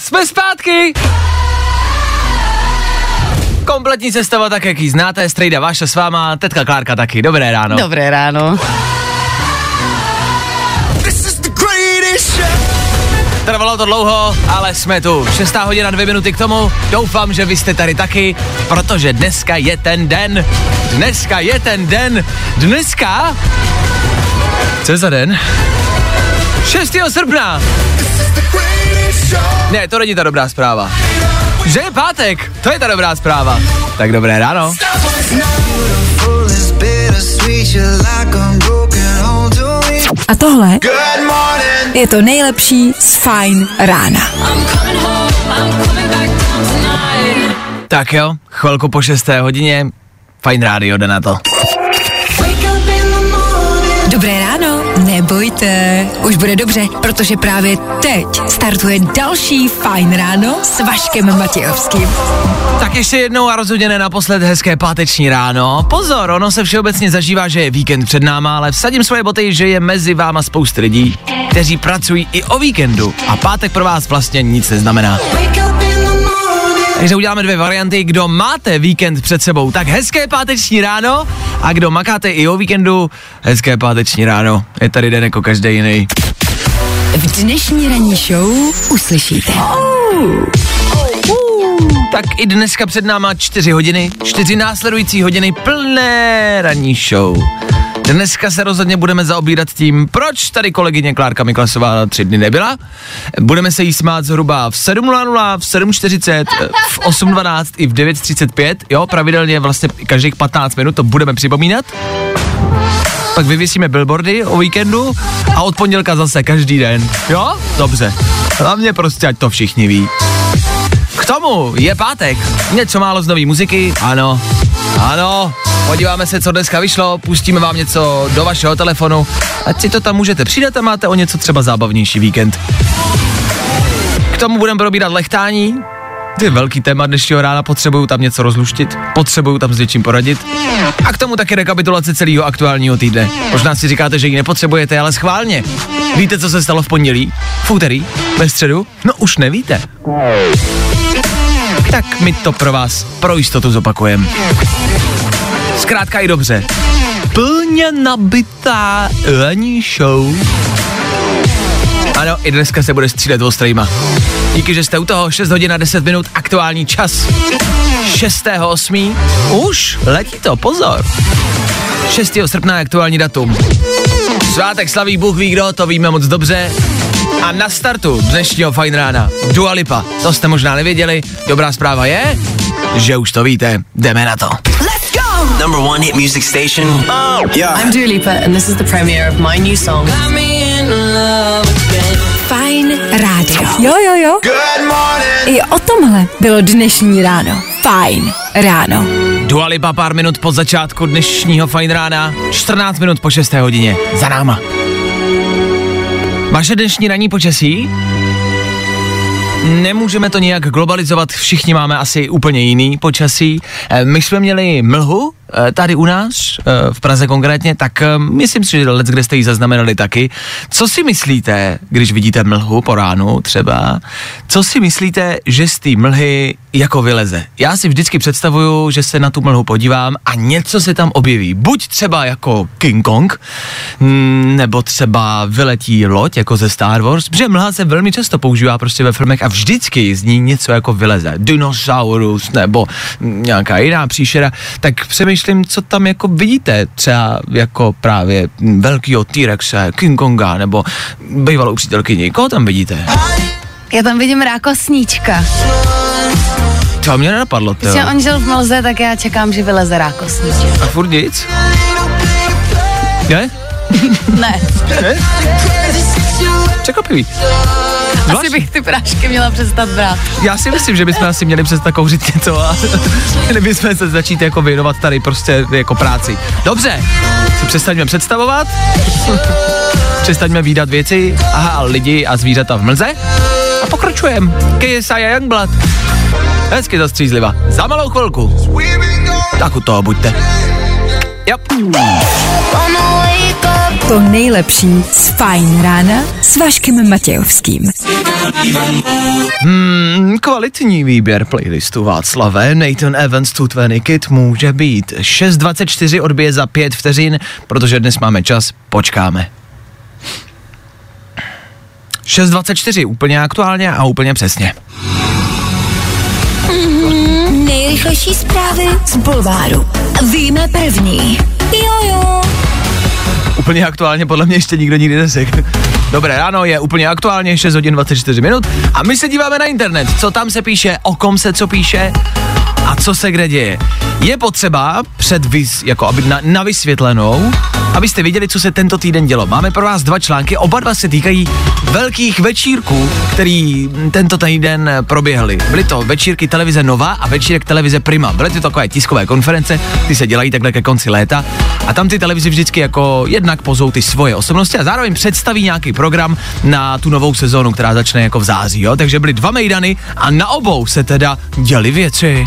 jsme zpátky! Kompletní sestava tak, jak ji znáte, Strejda Vaša s váma, tetka Klárka taky. Dobré ráno. Dobré ráno. Trvalo to dlouho, ale jsme tu. Šestá hodina, dvě minuty k tomu. Doufám, že vy jste tady taky, protože dneska je ten den. Dneska je ten den. Dneska? Co je za den? 6. srpna. Ne, to není ta dobrá zpráva. Že je pátek, to je ta dobrá zpráva. Tak dobré ráno. A tohle je to nejlepší z Fajn rána. Tak jo, chvilku po šesté hodině, fajn rádio, jde na to. Nebojte, už bude dobře, protože právě teď startuje další Fajn ráno s Vaškem Matějovským. Tak ještě jednou a rozhodně ne naposled hezké páteční ráno. Pozor, ono se všeobecně zažívá, že je víkend před náma, ale vsadím svoje boty, že je mezi váma spoustu lidí, kteří pracují i o víkendu a pátek pro vás vlastně nic neznamená. Takže uděláme dvě varianty, kdo máte víkend před sebou, tak hezké páteční ráno a kdo makáte i o víkendu, hezké páteční ráno. Je tady den jako každý jiný. V dnešní ranní show uslyšíte. Tak i dneska před náma čtyři hodiny, čtyři následující hodiny plné ranní show. Dneska se rozhodně budeme zaobírat tím, proč tady kolegyně Klárka Miklasová tři dny nebyla. Budeme se jí smát zhruba v 7.00, v 7.40, v 8.12 i v 9.35, jo, pravidelně vlastně každých 15 minut to budeme připomínat. Pak vyvěsíme billboardy o víkendu a od pondělka zase každý den, jo? Dobře. Hlavně prostě, ať to všichni ví. Tomu je pátek. Něco málo z nové muziky, ano. Ano, podíváme se, co dneska vyšlo, pustíme vám něco do vašeho telefonu, ať si to tam můžete přidat a máte o něco třeba zábavnější víkend. K tomu budeme probírat lechtání, to je velký téma dnešního rána, potřebuju tam něco rozluštit, potřebuju tam s něčím poradit. A k tomu taky rekapitulace celého aktuálního týdne. Možná si říkáte, že ji nepotřebujete, ale schválně. Víte, co se stalo v pondělí, v úterý, ve středu? No už nevíte. Tak my to pro vás pro jistotu zopakujeme. Zkrátka i dobře. Plně nabitá ranní show. Ano, i dneska se bude střílet ostrejma. Díky, že jste u toho 6 hodin a 10 minut, aktuální čas. 6.8. Už letí to, pozor. 6. srpna aktuální datum. Svátek slaví Bůh ví kdo, to víme moc dobře. A na startu dnešního fajn rána Dua Lipa. To jste možná nevěděli. Dobrá zpráva je, že už to víte. Jdeme na to. Number one hit music station. Yeah. I'm Dua Lipa and this is the premiere of my new song. Fajn rádio. Jo, jo, jo. Good morning. I o tomhle bylo dnešní ráno. Fajn ráno. Dua Lipa pár minut po začátku dnešního fajn rána. 14 minut po 6. hodině. Za náma. Vaše dnešní ranní počasí? Nemůžeme to nějak globalizovat, všichni máme asi úplně jiný počasí. Eh, My jsme měli mlhu tady u nás, eh, v Praze konkrétně, tak eh, myslím si, že let, kde jste ji zaznamenali taky. Co si myslíte, když vidíte mlhu po ránu třeba, co si myslíte, že z té mlhy jako vyleze? Já si vždycky představuju, že se na tu mlhu podívám a něco se tam objeví. Buď třeba jako King Kong, mm, nebo třeba vyletí loď jako ze Star Wars, protože mlha se velmi často používá prostě ve filmech a vždycky z ní něco jako vyleze. Dinosaurus nebo nějaká jiná příšera. Tak přemýšlím, co tam jako vidíte. Třeba jako právě velkýho T-Rexe, King Konga nebo bývalou přítelkyni. Koho tam vidíte? Já tam vidím rákosníčka. To mě nenapadlo, to. Když on žil v mlze, tak já čekám, že vyleze rákosníček. A furt nic? Ne? Ne, Překvapivý. Asi bych ty prášky měla přestat brát. Já si myslím, že bychom asi měli přestat kouřit něco a měli bychom se začít jako věnovat tady prostě jako práci. Dobře, si přestaňme představovat, přestaňme výdat věci aha, lidi a zvířata v mlze a pokračujeme. KSI a Youngblood. Hezky zastřízliva. Za malou chvilku. Tak u toho buďte. Jo. To nejlepší z Fajn rána s Vaškem Matějovským. Hmm, kvalitní výběr playlistu Václave, Nathan Evans, tu Twenty Kid může být 6.24 odbije za 5 vteřin, protože dnes máme čas, počkáme. 6.24, úplně aktuálně a úplně přesně. Nejrychlejší zprávy z Bulváru. Víme první. Jojo. Úplně aktuálně podle mě ještě nikdo nikdy neřekl. Dobré ráno, je úplně aktuálně 6 hodin 24 minut a my se díváme na internet, co tam se píše, o kom se co píše a co se kde děje. Je potřeba před vys, jako aby na, na vysvětlenou, abyste viděli, co se tento týden dělo. Máme pro vás dva články, oba dva se týkají velkých večírků, který tento týden proběhly. Byly to večírky televize Nova a večírek televize Prima. Byly to takové tiskové konference, ty se dělají takhle ke konci léta a tam ty televize vždycky jako jednak pozou ty svoje osobnosti a zároveň představí nějaký program na tu novou sezónu, která začne jako v září, jo? Takže byly dva mejdany a na obou se teda děly věci.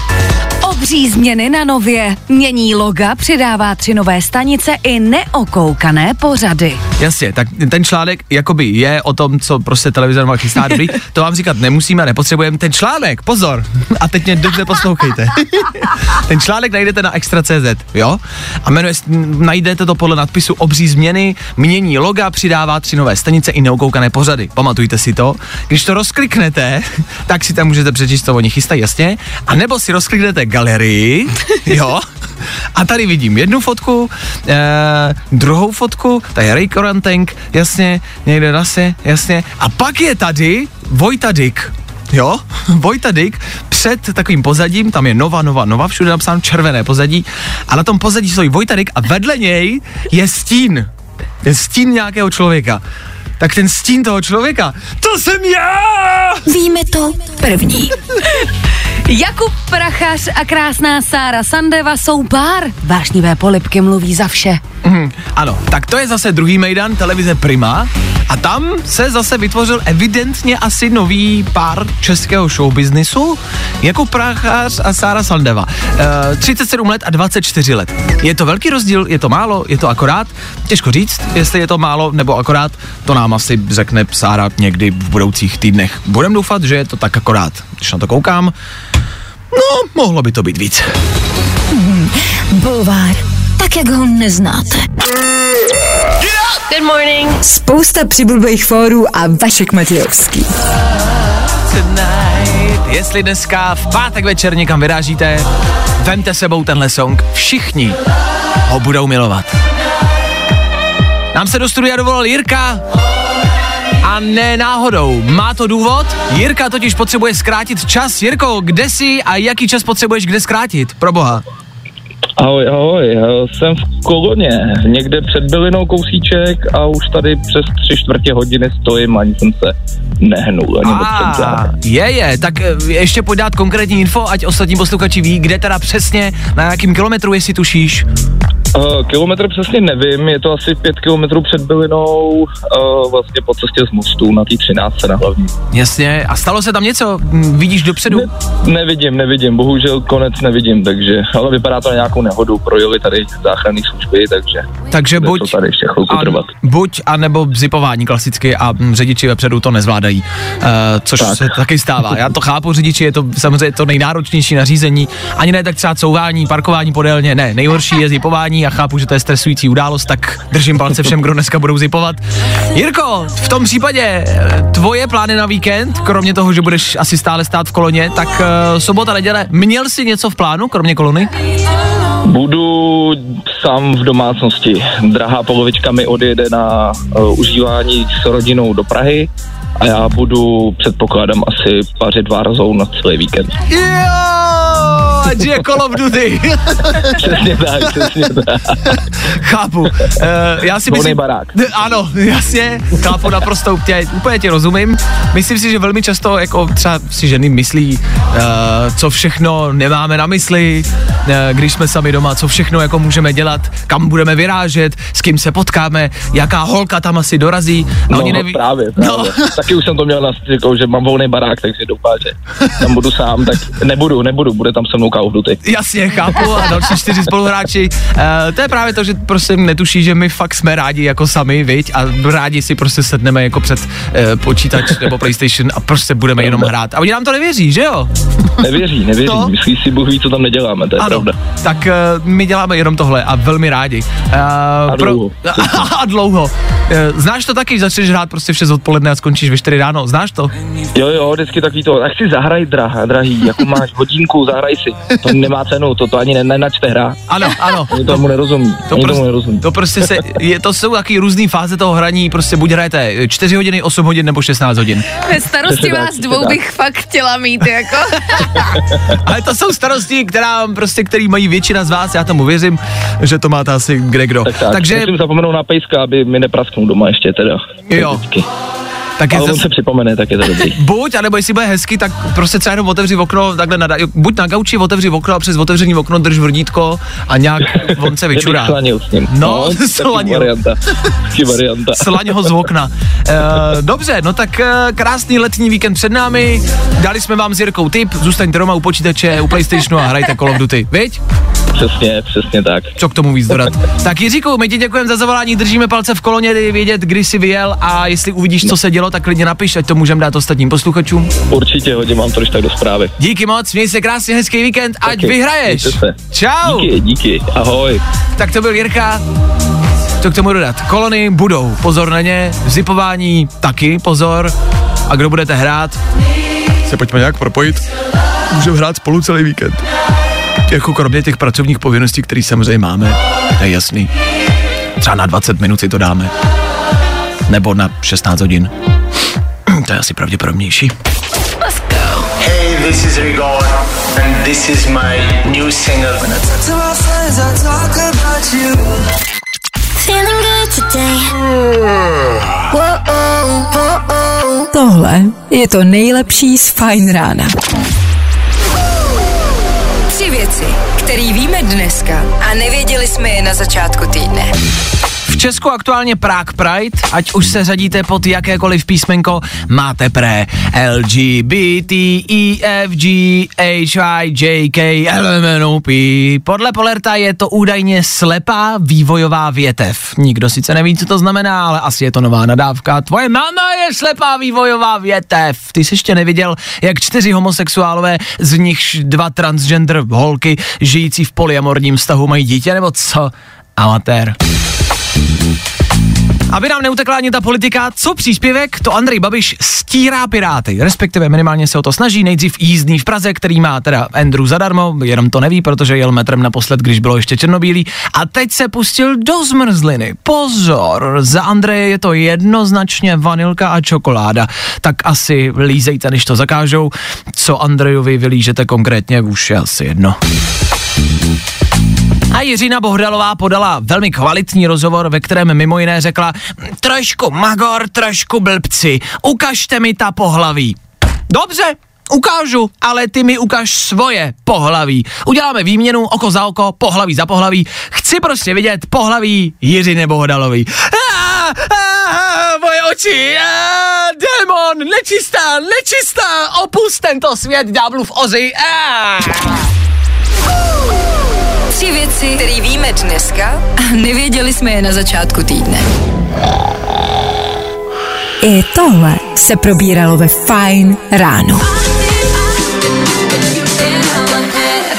Obří změny na nově. Mění loga, přidává tři nové stanice i neokoukané pořady. Jasně, tak ten článek jakoby je o tom, co prostě televize Nova chystá dobrý, to vám říkat nemusíme, nepotřebujeme. Ten článek, pozor, a teď mě dobře poslouchejte. ten článek najdete na extra.cz, jo? A jmenuje, najdete to podle nadpisu Obří změny, mění loga, přidává tři nové stanice i neokoukané pořady. Pamatujte si to. Když to rozkliknete, tak si tam můžete přečíst, co oni chystají, jasně. A nebo si rozkliknete galerii, jo? A tady vidím jednu fotku, eh, druhou fotku, tady je Ray Korantank, jasně, někde nase, jasně. A pak je tady Vojta Dick, jo, Vojta Dick před takovým pozadím, tam je Nova, Nova, Nova, všude napsáno červené pozadí a na tom pozadí stojí Vojta Dick a vedle něj je stín, je stín nějakého člověka. Tak ten stín toho člověka, to jsem já! Víme to první. Jakub Prachař a krásná Sára Sandeva jsou pár. Vášnivé polipky mluví za vše. Mhm, ano, tak to je zase druhý mejdan televize Prima a tam se zase vytvořil evidentně asi nový pár českého showbiznisu, jako Prachař a Sára Sandeva. E, 37 let a 24 let. Je to velký rozdíl, je to málo, je to akorát? Těžko říct, jestli je to málo nebo akorát, to nám asi řekne Sára někdy v budoucích týdnech. Budem doufat, že je to tak akorát. Když na to koukám, no, mohlo by to být víc. Bulvár. Tak, jak ho neznáte. Good morning. Spousta přibulbých fórů a Vašek Matějovský. Tonight. Jestli dneska v pátek večer někam vyrážíte, vemte sebou tenhle song. Všichni ho budou milovat. Nám se do studia dovolal Jirka a ne náhodou. Má to důvod? Jirka totiž potřebuje zkrátit čas. Jirko, kde jsi a jaký čas potřebuješ kde zkrátit? Pro boha. Ahoj, ahoj, já jsem v koloně, někde před bylinou kousíček a už tady přes tři čtvrtě hodiny stojím, ani jsem se nehnul, ani A, je, je, tak eh, ještě pojď dát konkrétní info, ať ostatní posluchači ví, kde teda přesně, na jakým kilometru, jestli tušíš. Uh, kilometr přesně nevím, je to asi pět kilometrů před Bylinou, uh, vlastně po cestě z mostu na té 13 na hlavní. Jasně, a stalo se tam něco? Hm, Vidíš dopředu? Ne, nevidím, nevidím, bohužel konec nevidím, takže, ale vypadá to na nějakou nehodu, projeli tady záchranné služby, takže Takže buď, to tady ještě chvilku a, trvat. buď a nebo zipování klasicky a hm, řidiči vepředu to nezvládají, uh, což tak. Tak. se taky stává. Já to chápu, řidiči je to samozřejmě to nejnáročnější nařízení, ani ne tak třeba couvání, parkování podélně, ne, nejhorší je zipování a chápu, že to je stresující událost, tak držím palce všem, kdo dneska budou zipovat. Jirko, v tom případě eh, tvoje plány na víkend, kromě toho, že budeš asi stále stát v koloně, tak uh, sobota, neděle, měl jsi něco v plánu, kromě kolony? Budu sám v domácnosti. Drahá polovička mi odjede na uh, užívání s rodinou do Prahy a já budu, předpokládám, asi pařit várzou na celý víkend. Jo, ať je Call of Duty. Přesně tak, přesně tak. Chápu. Uh, já si Volný myslím... barák. Ano, jasně, chápu naprosto, tě, úplně tě rozumím. Myslím si, že velmi často jako třeba si ženy myslí, uh, co všechno nemáme na mysli, uh, když jsme sami doma, co všechno jako můžeme dělat, kam budeme vyrážet, s kým se potkáme, jaká holka tam asi dorazí. A No, oni neví... právě, právě. No. Taky už jsem to měl na jako, že mám volný barák, takže doufám, že tam budu sám, tak nebudu, nebudu, bude tam se mnou Call of Duty. Jasně, chápu a další čtyři spoluhráči. Uh, to je právě to, že prostě netuší, že my fakt jsme rádi jako sami, viď? A rádi si prostě sedneme jako před uh, počítač nebo PlayStation a prostě budeme jenom hrát. A oni nám to nevěří, že jo? Nevěří, nevěří, To? myslí si, Bůh ví, co tam neděláme, to je Ano, pravda. tak uh, my děláme jenom tohle a velmi rádi. Uh, A dlouho. a dlouho. Uh, znáš to taky, že začneš hrát prostě v 6 odpoledne a skončíš ve 4 ráno, znáš to? Jo, jo, vždycky takový to, tak si zahraj, drahá, drahý, jako máš hodinku, zahraj si. To nemá cenu, to, to ani ne- nenačte hra. Ano, ano. Oni tomu nerozumí, To, oni tomu prostě, nerozumí. to prostě se, je, to jsou taky různé fáze toho hraní, prostě buď hrajete 4 hodiny, 8 hodin nebo 16 hodin. Ve starosti vás dvou tak. bych fakt chtěla mít, jako. Ale to jsou starosti, která prostě, který mají většina z vás, já tomu věřím, že to máte asi kde kdo. Tak, tak. Takže, Musím zapomenout na pejska, aby mi neprasknul doma ještě teda. Jo. Vždycky. tak je on zase, se připomene, tak je to dobrý. buď, anebo jestli bude hezky, tak prostě třeba jenom otevři okno, takhle na, buď na gauči otevři okno a přes otevřený okno drž vodítko a nějak on se vyčurá. slanil s ním. No, taky slanil. varianta. Varianta. Slaň ho z okna. E, dobře, no tak e, krásný letní víkend před námi. Dali jsme vám s Jirkou tip, zůstaňte doma u počítače, u PlayStationu a hrajte Call of Duty. Viď? Přesně, přesně tak. Co k tomu víc dodat? tak Jiříku, my ti děkujeme za zavolání, držíme palce v koloně, dej vědět, kdy jsi vyjel a jestli uvidíš, co se dělo, tak klidně napiš, ať to můžeme dát ostatním posluchačům. Určitě hodím vám to, když tak do zprávy. Díky moc, měj se krásně, hezký víkend, ať Taky. vyhraješ. Čau. Díky, díky, ahoj. Tak to byl Jirka. Co k tomu dodat? Kolony budou, pozor na ně, zipování taky, pozor. A kdo budete hrát, se pojďme nějak propojit. Můžeme hrát spolu celý víkend. Jako kromě těch pracovních povinností, které samozřejmě máme, to je jasný. Třeba na 20 minut si to dáme. Nebo na 16 hodin. To je asi pravděpodobnější. Hey, this is Rigor, and this is my new single. Feeling good today. Tohle je to nejlepší z Fine Rána. Tři věci, které víme dneska a nevěděli jsme je na začátku týdne. V Česku aktuálně Prague Pride, ať už se řadíte pod jakékoliv písmenko, máte pre L, G, B, T, E, F, G, H, I, J, K, L, M, N, O, P. Podle Polerta je to údajně slepá vývojová větev. Nikdo sice neví, co to znamená, ale asi je to nová nadávka. Tvoje máma je slepá vývojová větev. Ty jsi ještě neviděl, jak čtyři homosexuálové, z nichž dva transgender holky, žijící v polyamorním vztahu mají dítě, nebo co? Amatér. Aby nám neutekla ani ta politika, co příspěvek, to Andrej Babiš stírá Piráty, respektive minimálně se o to snaží, nejdřív jízdný v Praze, který má teda Andrew zadarmo, jenom to neví, protože jel metrem naposled, když bylo ještě černobílý, a teď se pustil do zmrzliny. Pozor, za Andreje je to jednoznačně vanilka a čokoláda, tak asi lízejte, než to zakážou. Co Andrejovi vylížete konkrétně, už je asi jedno. A Jiřina Bohdalová podala velmi kvalitní rozhovor, ve kterém mimo jiné řekla trošku magor, trošku blbci, ukažte mi ta pohlaví. Dobře, Ukážu, ale ty mi ukáž svoje pohlaví. Uděláme výměnu oko za oko, pohlaví za pohlaví. Chci prostě vidět pohlaví Jiři nebo Hodalový. Ah, ah, moje oči, ah, démon, nečistá, nečistá, opust tento svět, ďáblův ozy. Ah. Tři věci, které víme dneska a nevěděli jsme je na začátku týdne. I tohle se probíralo ve Fine ráno.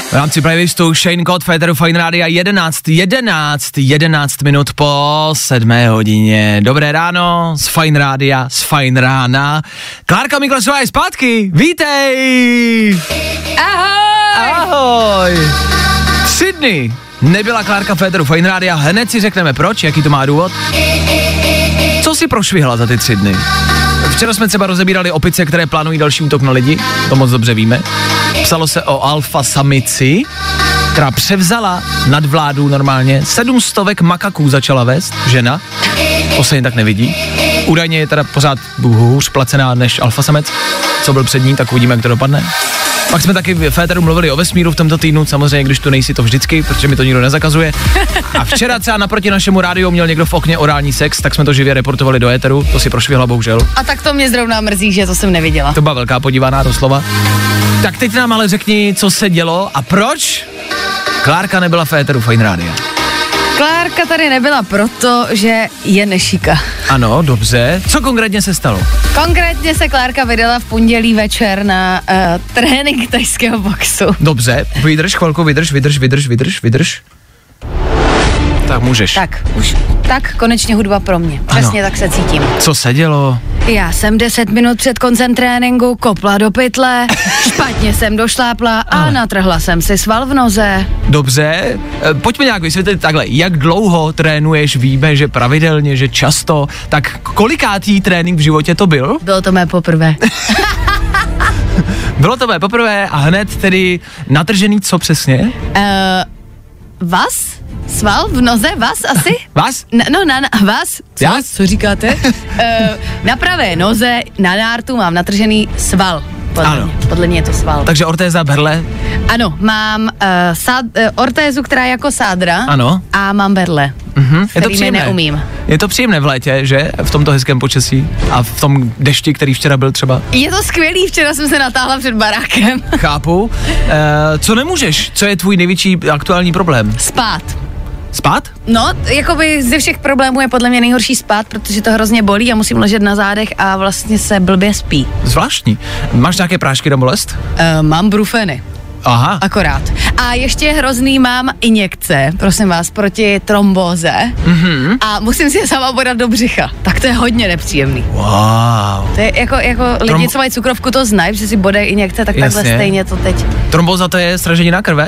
V rámci playlistu Shane Code Féteru Fine Radio 11, 11, 11 minut po 7 hodině. Dobré ráno z Fine Rádia, z Fine rána. Klárka Miklasová je zpátky, vítej! Ahoj! Ahoj! Tři dny nebyla Klárka Féteru Fine Rádia, hned si řekneme proč, jaký to má důvod. Co si prošvihla za ty tři dny? Včera jsme třeba rozebírali opice, které plánují další útok na lidi, to moc dobře víme. Psalo se o alfa samici, která převzala nadvládu normálně. Sedm stovek makaků začala vést, žena. To se jen tak nevidí. Údajně je teda pořád hůř placená než alfa samec. Co byl před ní, tak uvidíme, jak to dopadne. Pak jsme taky v Féteru mluvili o vesmíru v tomto týdnu, samozřejmě, když tu nejsi to vždycky, protože mi to nikdo nezakazuje. A včera třeba naproti našemu rádiu měl někdo v okně orální sex, tak jsme to živě reportovali do éteru, to si prošvihla bohužel. A tak to mě zrovna mrzí, že to jsem neviděla. To byla velká podívaná doslova. Tak teď nám ale řekni, co se dělo a proč Klárka nebyla v éteru Fine Rádia. Klárka tady nebyla proto, že je nešika. Ano, dobře. Co konkrétně se stalo? Konkrétně se Klárka vydala v pondělí večer na uh, trénink tajského boxu. Dobře, vydrž chvilku, vydrž, vydrž, vydrž, vydrž, vydrž. Tak můžeš. Tak, už tak konečně hudba pro mě. Přesně tak se cítím. Co se dělo? Já jsem 10 minut před koncem tréninku kopla do pytle, špatně jsem došlápla a Ale. natrhla jsem si sval v noze. Dobře, e, pojďme nějak vysvětlit takhle, jak dlouho trénuješ, víme, že pravidelně, že často, tak kolikátý trénink v životě to byl? Bylo to mé poprvé. Bylo to moje poprvé a hned tedy natržený co přesně? Uh, vás? Sval v noze? Vás asi? Vás? Na, no, na, na vás? Co? Já? Co říkáte? uh, na pravé noze, na nártu mám natržený sval. Podle, Ano. mě. Podle mě je to sval. Takže ortéza berle, Ano, mám uh, sád, uh, ortézu, která je jako sádra. Ano. A mám berle, Mhm, s kterými neumím. Je to příjemné v létě, že? V tomto hezkém počasí a v tom dešti, který včera byl třeba. Je to skvělý, včera jsem se natáhla před barákem. Chápu. E, co nemůžeš? Co je tvůj největší aktuální problém? Spát. Spát? No, jakoby ze všech problémů je podle mě nejhorší spát, protože to hrozně bolí a musím ležet na zádech a vlastně se blbě spí. Zvláštní. Máš nějaké prášky na bolest? Uh, mám brufeny. Aha. Akorát. A ještě hrozný mám injekce, prosím vás, proti trombóze. Mm-hmm. A musím si je sama podat do břicha. Tak to je hodně nepříjemný. Wow. To je jako, jako lidi, co mají cukrovku, to znají, že si bodají injekce, tak takhle Jasně. stejně to teď. Tromboza to je sraženina krve?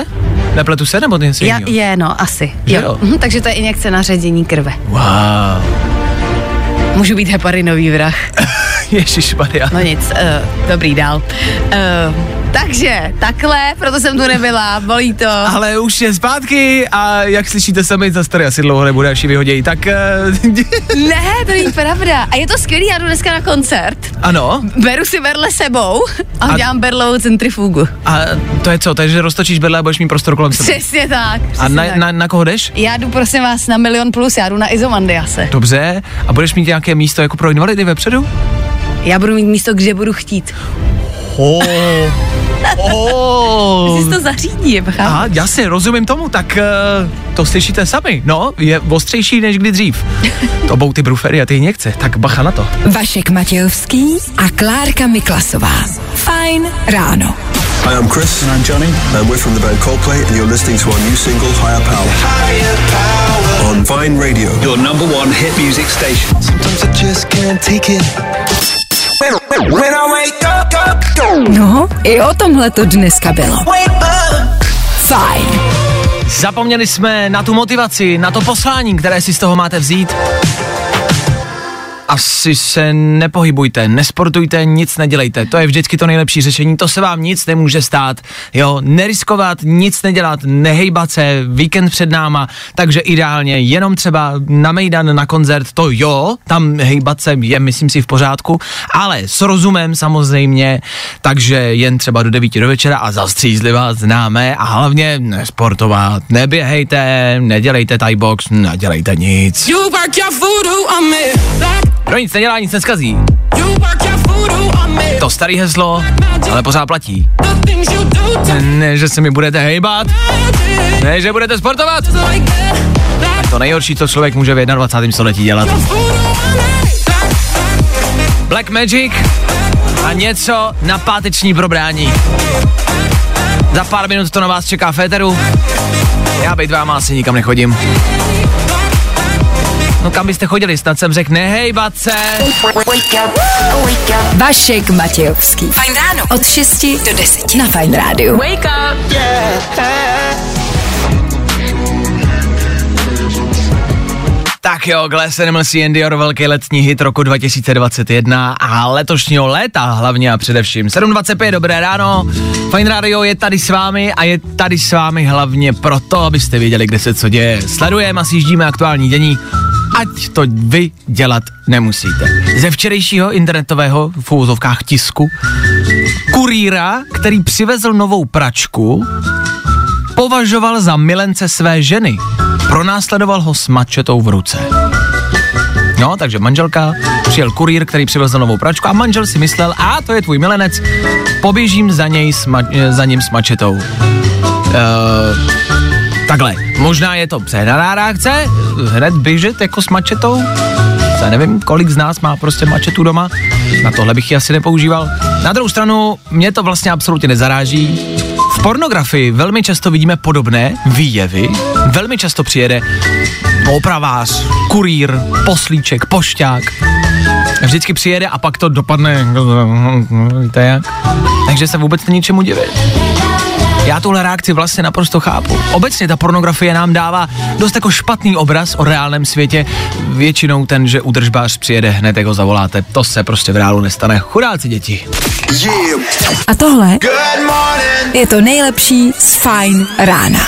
Nepletu se nebo něco Ja, jiného? je, no, asi. Jo. jo? Mhm, takže to je injekce na ředění krve. Wow. Můžu být heparinový vrah. Ježíš Maria. No nic, uh, dobrý dál. Uh, takže, takhle, proto jsem tu nebyla, bolí to. Ale už je zpátky a jak slyšíte sami, zase tady asi dlouho nebude, až ji vyhodějí, tak... Uh, Ne, to není pravda. A je to skvělý, já jdu dneska na koncert. ano. Beru si berle sebou a, A- dělám berlovou centrifugu. A to je co, takže roztočíš bedle a budeš mít prostor kolem sebe. Přesně tak. A Přesně na, tak. na, na koho jdeš? Já jdu prosím vás na Milion Plus, já jdu na Izomandiase. Dobře. A budeš mít nějaké místo jako pro invalidy vepředu? Já budu mít místo, kde budu chtít. Oh. Oh. To zařídí? Aha, já si rozumím tomu, tak uh, to slyšíte sami, no, je ostřejší než kdy dřív. To budou ty brufery a ty injekce, tak bacha na to. Vašek Matějovský a Klárka Miklasová. Fajn ráno. Hi, I'm Chris. And I'm Johnny. And we're from the band Coldplay, and you're listening to our new single, Higher Power. On Vine Radio. Your number one hit music station. Sometimes I just can't take it. No, i o tomhle to dneska bylo. Fajn. Zapomněli jsme na tu motivaci, na to poslání, které si z toho máte vzít. Asi se nepohybujte, nesportujte, nic nedělejte. To je vždycky to nejlepší řešení, to se vám nic nemůže stát. Jo, neriskovat, nic nedělat, nehejbat se, víkend před náma, takže ideálně jenom třeba na Mejdan, na koncert, to jo, tam hejbat se je, myslím si, v pořádku, ale s rozumem samozřejmě, takže jen třeba do 9 do večera a zastřízlivat známe a hlavně nesportovat, neběhejte, nedělejte Thai box, nedělejte nic. You work your on me. No nic nedělá, nic neskazí. To starý heslo, ale pořád platí. Ne, že se mi budete hejbat, ne, že budete sportovat. To nejhorší, co člověk může v 21. století dělat. Black Magic a něco na páteční probrání. Za pár minut to na vás čeká Féteru. Já být váma asi nikam nechodím. No kam byste chodili, snad jsem řekl nehejbat se. Vašek Matějovský. Fajn ráno. Od 6 do 10 na Fajn rádiu. Wake up. Tak jo, Glass Animals and Dior, velký letní hit roku 2021 a letošního léta hlavně a především. 7.25, dobré ráno, Fine Radio je tady s vámi a je tady s vámi hlavně proto, abyste věděli, kde se co děje. Sledujeme a sjíždíme aktuální dění, ať to vy dělat nemusíte. Ze včerejšího internetového v úvozovkách tisku kurýra, který přivezl novou pračku, považoval za milence své ženy. Pronásledoval ho s mačetou v ruce. No, takže manželka, přijel kurýr, který přivezl novou pračku a manžel si myslel, a to je tvůj milenec, poběžím za, něj s ma- eh, za ním s mačetou. Uh, takhle, možná je to přehnaná reakce, hned běžet jako s mačetou, já nevím, kolik z nás má prostě mačetu doma, na tohle bych ji asi nepoužíval. Na druhou stranu, mě to vlastně absolutně nezaráží. V pornografii velmi často vidíme podobné výjevy. Velmi často přijede opravář, kurýr, poslíček, pošťák. Vždycky přijede a pak to dopadne, víte jak? Takže se vůbec není čemu divit. Já tuhle reakci vlastně naprosto chápu. Obecně ta pornografie nám dává dost jako špatný obraz o reálném světě. Většinou ten, že údržbář přijede hned, jak ho zavoláte. To se prostě v reálu nestane. Chudáci děti. A tohle je to nejlepší z Fajn rána.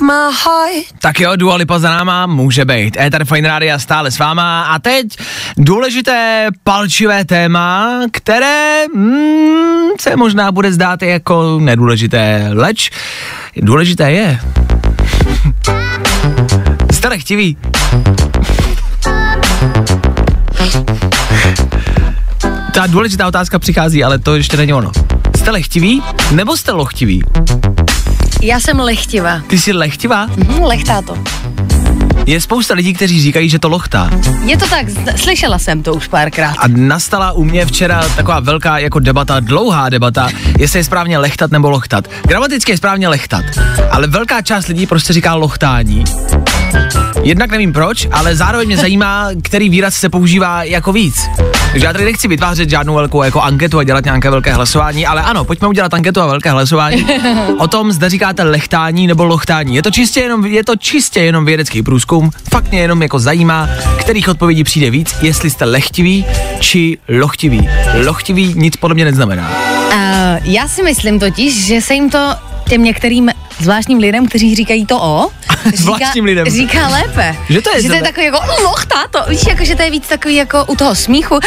My heart? Tak jo, Dua Lipa za náma může být. Ether Fine Rádia stále s váma a teď důležité palčivé téma, které mm, se možná bude zdát jako nedůležité, leč důležité je. Jste lechtivý? Ta důležitá otázka přichází, ale to ještě není ono. Jste lechtivý nebo jste lochtivý? Já jsem lechtivá. Ty jsi lechtivá? Hm, lechtá to. Je spousta lidí, kteří říkají, že to lochtá. Je to tak, slyšela jsem to už párkrát. A nastala u mě včera taková velká jako debata, dlouhá debata, jestli je správně lechtat nebo lochtat. Gramaticky je správně lechtat, ale velká část lidí prostě říká lochtání. Jednak nevím proč, ale zároveň mě zajímá, který výraz se používá jako víc. Takže já tady nechci vytvářet žádnou velkou jako anketu a dělat nějaké velké hlasování, ale ano, pojďme udělat anketu a velké hlasování o tom, zda říkáte lechtání nebo lochtání. Je to čistě jenom, je to čistě jenom vědecký průzkum, fakt mě jenom jako zajímá, kterých odpovědí přijde víc, jestli jste lechtivý či lochtivý. Lochtivý nic podobně neznamená. Uh, já si myslím totiž, že se jim to těm některým zvláštním lidem, kteří říkají to o, Zvláštním lidem. říká lépe. Že to je že to je takový jako lochta, to víš, jako, že to je víc takový jako u toho smíchu, oh,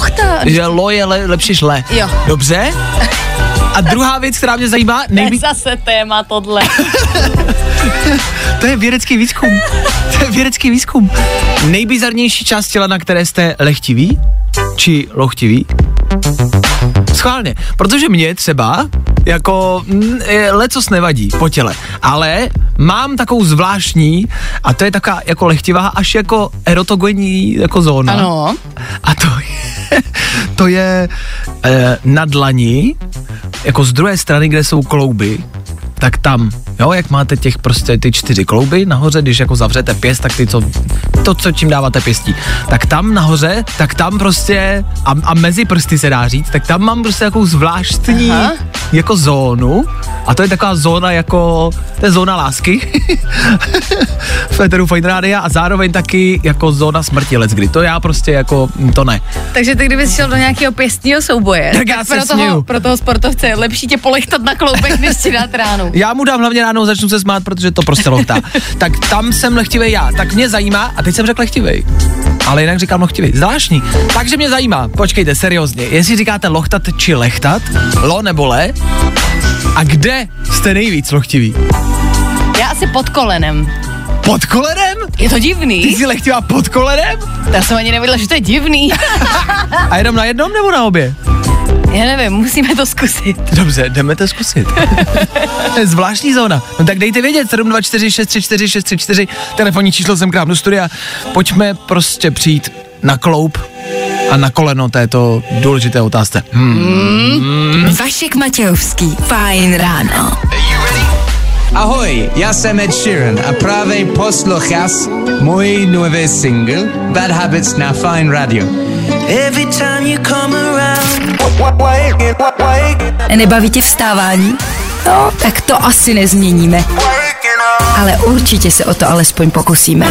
lochta. Že lo je le, lepší šle. Jo. Dobře. A druhá věc, která mě zajímá, To je nejvíc, zase téma tohle. to je vědecký výzkum. To je vědecký výzkum. Nejbizarnější část těla, na které jste lechtiví, či lochtiví? Schválně, protože mě třeba jako mm, eh, lecos nevadí po těle, ale mám takovou zvláštní a to je taková jako lechtivá až jako erotogenní jako zóna. Ano. A to je, to je eh, na dlani, jako z druhé strany, kde jsou klouby, tak tam, jo, jak máte těch prostě ty čtyři klouby nahoře, když jako zavřete pěst, tak ty co, to, co čím dáváte pěstí, tak tam nahoře, tak tam prostě, a, a mezi prsty se dá říct, tak tam mám prostě takovou zvláštní Aha. jako zónu A to je taková zóna jako, to je zóna lásky v Féteru Fine Rádia a zároveň taky jako zóna smrti let's kdy. To já prostě jako, to ne. Takže ty kdybys šel do nějakého pěstního souboje, Tak já se pro, směju. toho, pro toho sportovce je lepší tě polechtat na kloubech, než ti dát ránu. Já mu dám hlavně ráno, začnu se smát, protože to prostě lochtá. tak tam jsem lechtivej já. Tak mě zajímá, a teď jsem řekl lechtivej. Ale jinak říkám lochtivej. Zvláštní. Takže mě zajímá, počkejte, seriózně, jestli říkáte lochtat či lechtat, lo nebo le, a kde jste nejvíc lochtivý? Já asi pod kolenem. Pod kolenem? Je to Ty divný? jsi lechtivá pod kolenem? Já jsem ani nevěděla, že to je divný. A jenom na jednom nebo na obě? Já nevím, musíme to zkusit. Dobře, jdeme to zkusit. to je zvláštní zóna. No tak dejte vědět, 724 634 634, telefonní číslo jsem k nám do studia. Pojďme prostě přijít na kloup a na koleno této důležité otázce. Hmm. Vašek Matějovský, fajn ráno. Ahoj, já jsem Ed Sheeran a právě poslouchás můj nový single Bad Habits na Fine Radio. Every time you come around Nebaví tě vstávání? No, tak to asi nezměníme. Ale určitě se o to alespoň pokusíme.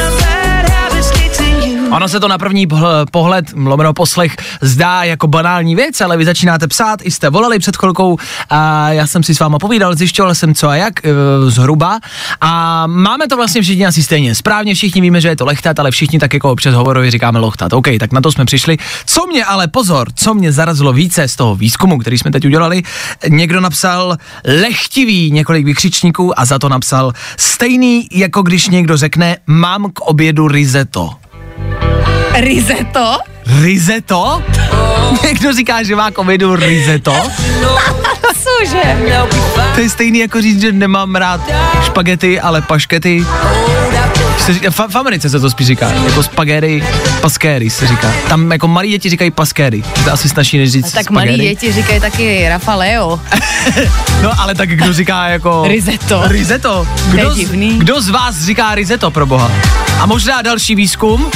Ono se to na první pohl- pohled, lomeno poslech, zdá jako banální věc, ale vy začínáte psát, i jste volali před chvilkou a já jsem si s váma povídal, zjišťoval jsem co a jak, e, zhruba. A máme to vlastně všichni asi stejně. Správně všichni víme, že je to lechtat, ale všichni tak jako občas hovorově říkáme lochtat. OK, tak na to jsme přišli. Co mě ale pozor, co mě zarazilo více z toho výzkumu, který jsme teď udělali, někdo napsal lechtivý několik vykřičníků a za to napsal stejný, jako když někdo řekne mám k obědu risotto. Rizeto? Rizeto? Někdo říká, že má k obědu rizeto? Cože? To je stejný jako říct, že nemám rád špagety, ale paškety. Se říká, v, v Americe se to spíš říká, jako spaghetti, paskéry se říká. Tam jako malí děti říkají paskéry, to je asi snažší než říct Tak malí děti říkají taky Rafaleo. No ale tak kdo říká jako... Rizetto. Rizetto. To je Kdo, z, divný. kdo z vás říká rizetto pro boha? A možná další výzkum.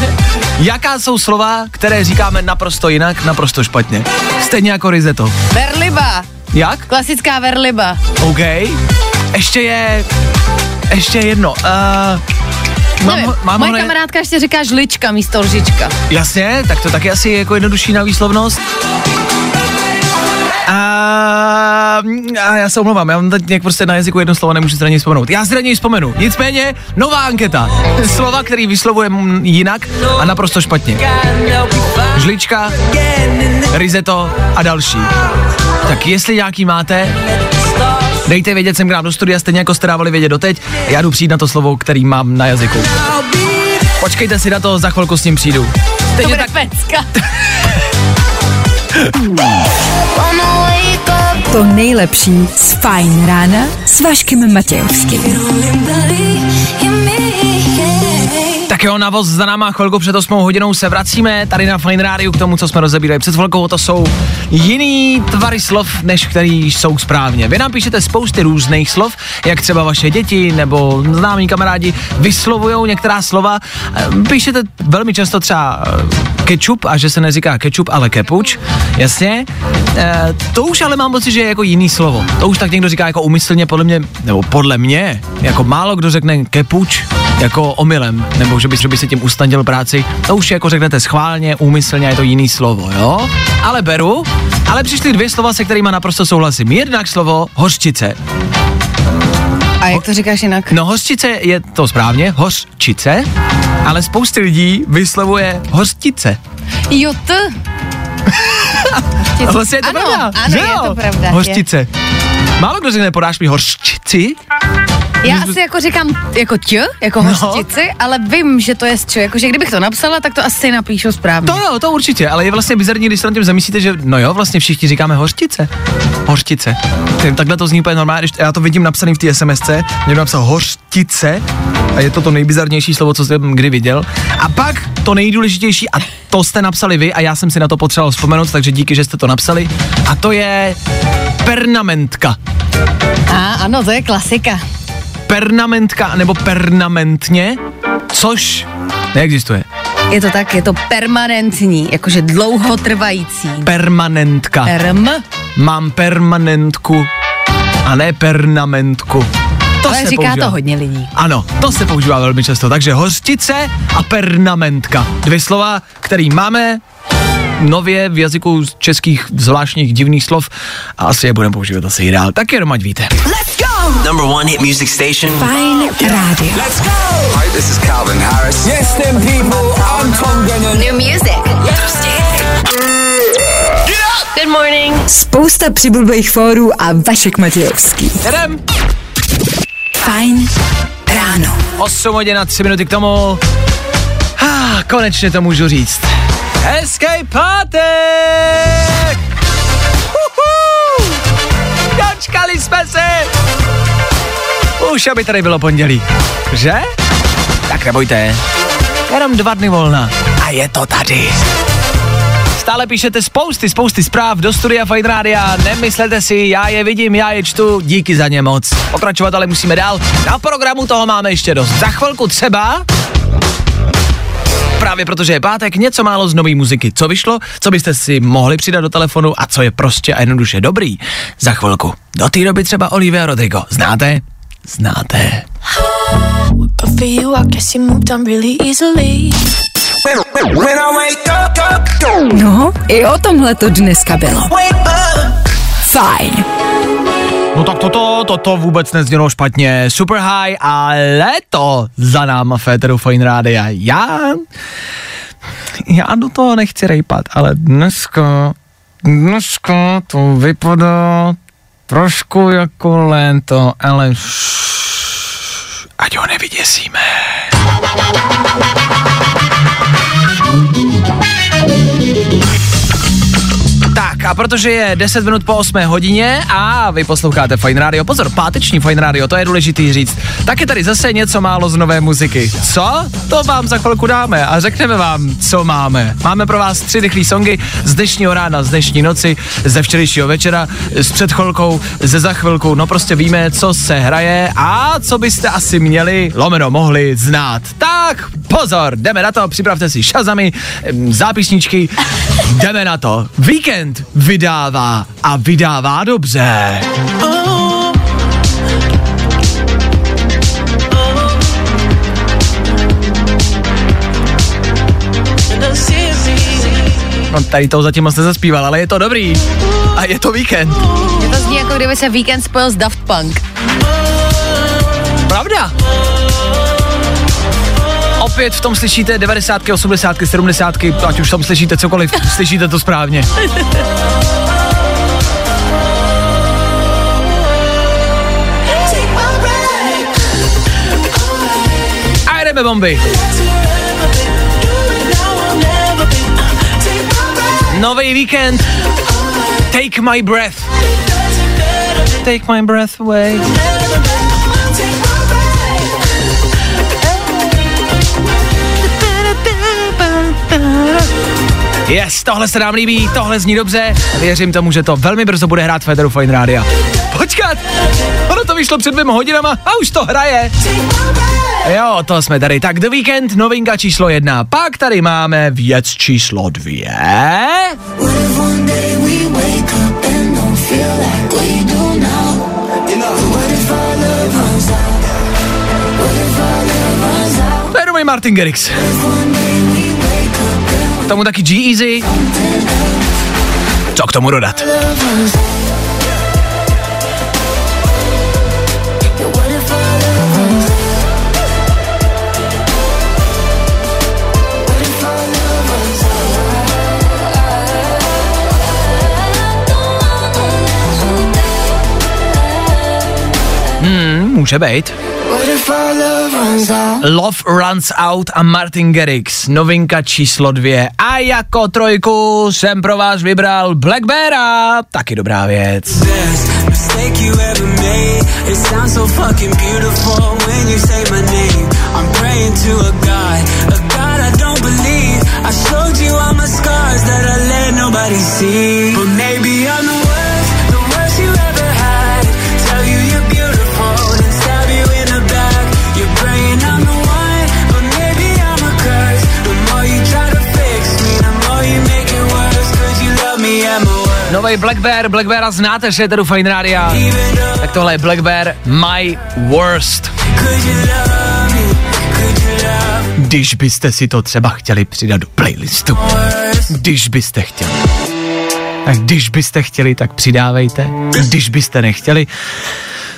Jaká jsou slova, které říkáme naprosto jinak, naprosto špatně? Stejně jako rizetto. Verliba. Jak? Klasická verliba. OK. Ještě je... Ještě jedno. Uh, Nevím, mám, mám moje ne- kamarádka ještě říká žlička místo lžička. Jasně, tak to taky asi jako jednodušší na výslovnost. A, a já se omlouvám, já mám teď nějak prostě na jazyku jedno slovo, nemůžu si na něj vzpomenout. Já si na něj vzpomenu. Nicméně, nová anketa. Slova, který vyslovuje jinak a naprosto špatně. Žlička, rizeto a další. Tak jestli nějaký máte, dejte vědět sem k nám do studia, stejně jako jste dávali vědět doteď. Já jdu přijít na to slovo, který mám na jazyku. Počkejte si na to, za chvilku s ním přijdu. To Stejně bude tak, pecka. To nejlepší z fajn rána s Vaškem Matějovským. Tak jo, na voz za náma chvilku před 8 hodinou se vracíme tady na Fine Radio k tomu, co jsme rozebírali před chvilkou. To jsou jiný tvary slov, než který jsou správně. Vy nám píšete spousty různých slov, jak třeba vaše děti nebo známí kamarádi vyslovují některá slova. Eh, Píšete velmi často třeba eh, ketchup a že se neříká ketchup, ale kepuč. Jasně. E, to už ale mám pocit, že je jako jiný slovo. To už tak někdo říká jako umyslně podle mě, nebo podle mě, jako málo kdo řekne kepuč jako omylem, nebo že by, že by se tím usnadnil práci. To už jako řeknete schválně, úmyslně, je to jiný slovo, jo? Ale beru. Ale přišly dvě slova, se kterými naprosto souhlasím. Jednak slovo hořčice. A jak to říkáš jinak? No hořčice je to správně, hořčice, ale spousty lidí vyslovuje hořtice. Jo, t. A vlastně je to ano, pravda. Ano, že je jo? to pravda. Hořčice. Málo kdo řekne, podáš mi hořčici? Já asi jako říkám jako tě, jako No. ale vím, že to je z čeho. Jakože kdybych to napsala, tak to asi napíšu správně. To jo, to určitě, ale je vlastně bizarní, když se nad tím zamyslíte, že no jo, vlastně všichni říkáme hořčice. Hořčice. Ty, Takhle to zní úplně normálně, když já to vidím napsaný v té SMSce, někdo napsal hořčice a je to to nejbizarnější slovo, co jsem kdy viděl. A pak to nejdůležitější, a to jste napsali vy a já jsem si na to potřeboval vzpomenout, takže díky, že jste to napsali. A to je pernamentka. A ano, to je klasika. Pernamentka nebo pernamentně, což neexistuje. Je to tak, je to permanentní, jakože dlouhotrvající. Permanentka. Perm. Mám permanentku. a ne pernamentku. To Ale se říká používá. to hodně lidí. Ano, to se používá velmi často. Takže hořčice a pernamentka. Dvě slova, který máme nově v jazyku z českých zvláštních divných slov a asi je budeme používat asi i dál. Tak jenom ať víte. Let's go! Number one hit music station. Fajn rádio. Let's go! Hi, this is Calvin Harris. Yes, them people, I'm Tom Grennan. New music. Prostě Good morning. Spousta přibulbých fórů a Vašek Matějovský. Jedem! Fajn ráno. 8 hodin a 3 minuty k tomu. Ah, konečně to můžu říct. Hezký pátek! Uhu! Dočkali jsme se! Už aby tady bylo pondělí. Že? Tak nebojte. Jenom dva dny volna. A je to tady. Stále píšete spousty, spousty zpráv do studia Fine Rádia. Nemyslete si, já je vidím, já je čtu, díky za ně moc. Pokračovat ale musíme dál. Na programu toho máme ještě dost. Za chvilku třeba Právě protože je pátek, něco málo z nové muziky. Co vyšlo, co byste si mohli přidat do telefonu a co je prostě a jednoduše dobrý. Za chvilku. Do té doby třeba Olivia Rodrigo. Znáte? Znáte. No, i o tomhle to dneska bylo. Fajn. No tak toto, toto vůbec neznělo špatně. Super high a léto za náma Féteru Fine Rádia. Já, já do toho nechci rejpat, ale dneska, dneska to vypadá trošku jako léto, ale šš, ať ho nevyděsíme. Tak a protože je 10 minut po 8 hodině a vy posloucháte Fine Radio, pozor, páteční Fine Radio, to je důležitý říct, tak je tady zase něco málo z nové muziky. Co? To vám za chvilku dáme a řekneme vám, co máme. Máme pro vás tři rychlé songy z dnešního rána, z dnešní noci, ze včerejšího večera, s před chvilkou, ze za chvilku, no prostě víme, co se hraje a co byste asi měli, lomeno mohli znát. Tak, pozor, jdeme na to, připravte si šazamy, em, zápisničky, jdeme na to. Víkend vydává a vydává dobře. No tady to zatím moc nezaspíval, ale je to dobrý. A je to víkend. Je to zní jako kdyby se víkend spojil s Daft Punk. Pravda. Opět v tom slyšíte 90, 80, 70, ať už v tom slyšíte cokoliv, slyšíte to správně. A jdeme bomby. Nový víkend. Take my breath. Take my breath away. Yes, tohle se nám líbí, tohle zní dobře. Věřím tomu, že to velmi brzo bude hrát Federu Fine Rádia. Počkat, ono to vyšlo před dvěma hodinama a už to hraje. Jo, to jsme tady. Tak The Weekend, novinka číslo jedna. Pak tady máme věc číslo dvě. Martin Garrix. Tomu taky G-Easy. Co k tomu dodat? Hmm, může být. Love Runs Out a Martin Garrix, novinka číslo dvě. A jako trojku jsem pro vás vybral Black Beara, taky dobrá věc. mistake you ever made. It so when you say Nový Black Bear, Black Beara znáte, že je tady Fine Rádia. Tak tohle je Black Bear, My Worst. Když byste si to třeba chtěli přidat do playlistu. Když byste chtěli. Tak když byste chtěli, tak přidávejte. Když byste nechtěli,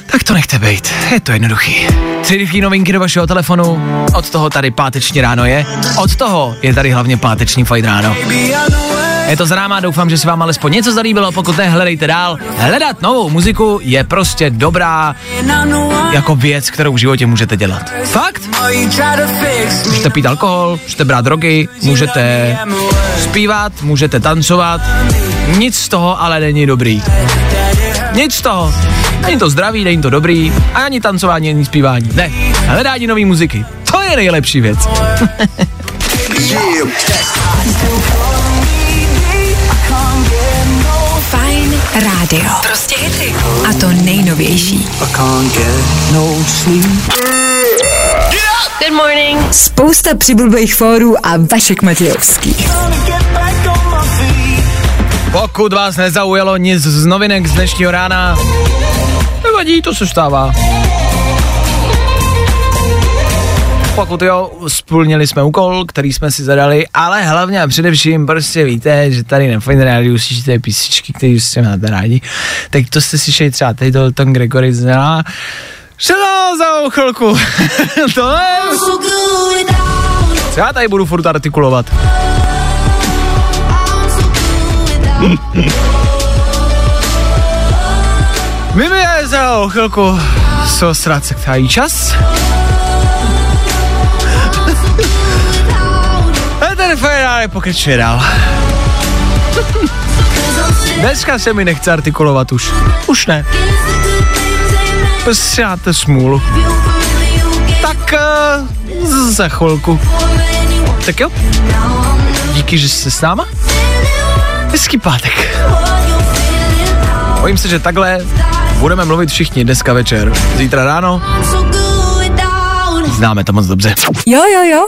tak to nechte být. Je to jednoduchý. Tři novinky do vašeho telefonu. Od toho tady páteční ráno je. Od toho je tady hlavně páteční fajn ráno. Je to známá, doufám, že se vám alespoň něco zalíbilo, pokud ne, hledejte dál. Hledat novou muziku je prostě dobrá jako věc, kterou v životě můžete dělat. Fakt? Můžete pít alkohol, můžete brát drogy, můžete zpívat, můžete tancovat. Nic z toho ale není dobrý. Nic z toho. Není to zdravý, není to dobrý, a ani tancování, ani zpívání. Ne, hledání nové muziky. To je nejlepší věc. rádio. Prostě hity. A to nejnovější. Good morning. Spousta přibulbých fórů a Vašek Matějovský. Pokud vás nezaujalo nic z novinek z dnešního rána, nevadí, to se stává. Pokud jo, splnili jsme úkol, který jsme si zadali, ale hlavně a především prostě víte, že tady na Fine Radio slyšíte písničky, které si máte rádi. Tak to jste slyšeli třeba tady Dalton Gregory zná. Šelo za chvilku. to je... Já tady budu furt artikulovat. My mi je za chvilku sostrat se čas. A ten Ferrari pokračuje dál. Dneska se mi nechce artikulovat už. Už ne. Prostě máte smůlu. Tak uh, za chvilku. Tak jo. Díky, že jste s náma. Hezký pátek. Bojím se, že takhle budeme mluvit všichni dneska večer. Zítra ráno známe to moc dobře. Jo, jo, jo.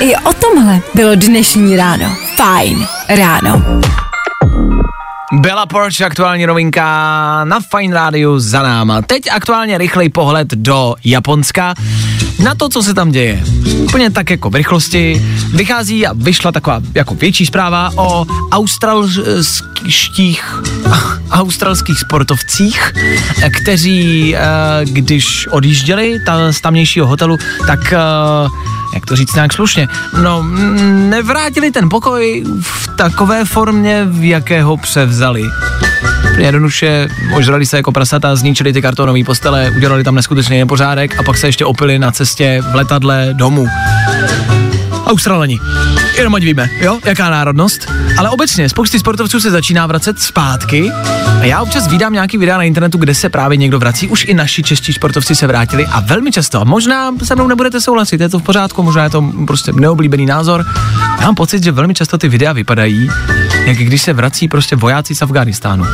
I o tomhle bylo dnešní ráno. Fajn ráno. Bella Porsche, aktuální novinka na Fine Radio za náma. Teď aktuálně rychlej pohled do Japonska na to, co se tam děje. Úplně tak jako v rychlosti. Vychází a vyšla taková jako větší zpráva o australských australských sportovcích, kteří, eh, když odjížděli z tamnějšího hotelu, tak eh, jak to říct nějak slušně, no mm, nevrátili ten pokoj v takové formě, v jaké ho převzali. Jednoduše ožrali se jako prasata, zničili ty kartonové postele, udělali tam neskutečný nepořádek a pak se ještě opili na cestě v letadle domů. Australani. Jenom ať víme, jo, jaká národnost. Ale obecně spousty sportovců se začíná vracet zpátky a já občas vídám nějaký videa na internetu, kde se právě někdo vrací. Už i naši čeští sportovci se vrátili a velmi často. Možná se mnou nebudete souhlasit, je to v pořádku, možná je to prostě neoblíbený názor. Já mám pocit, že velmi často ty videa vypadají, jak když se vrací prostě vojáci z Afganistánu.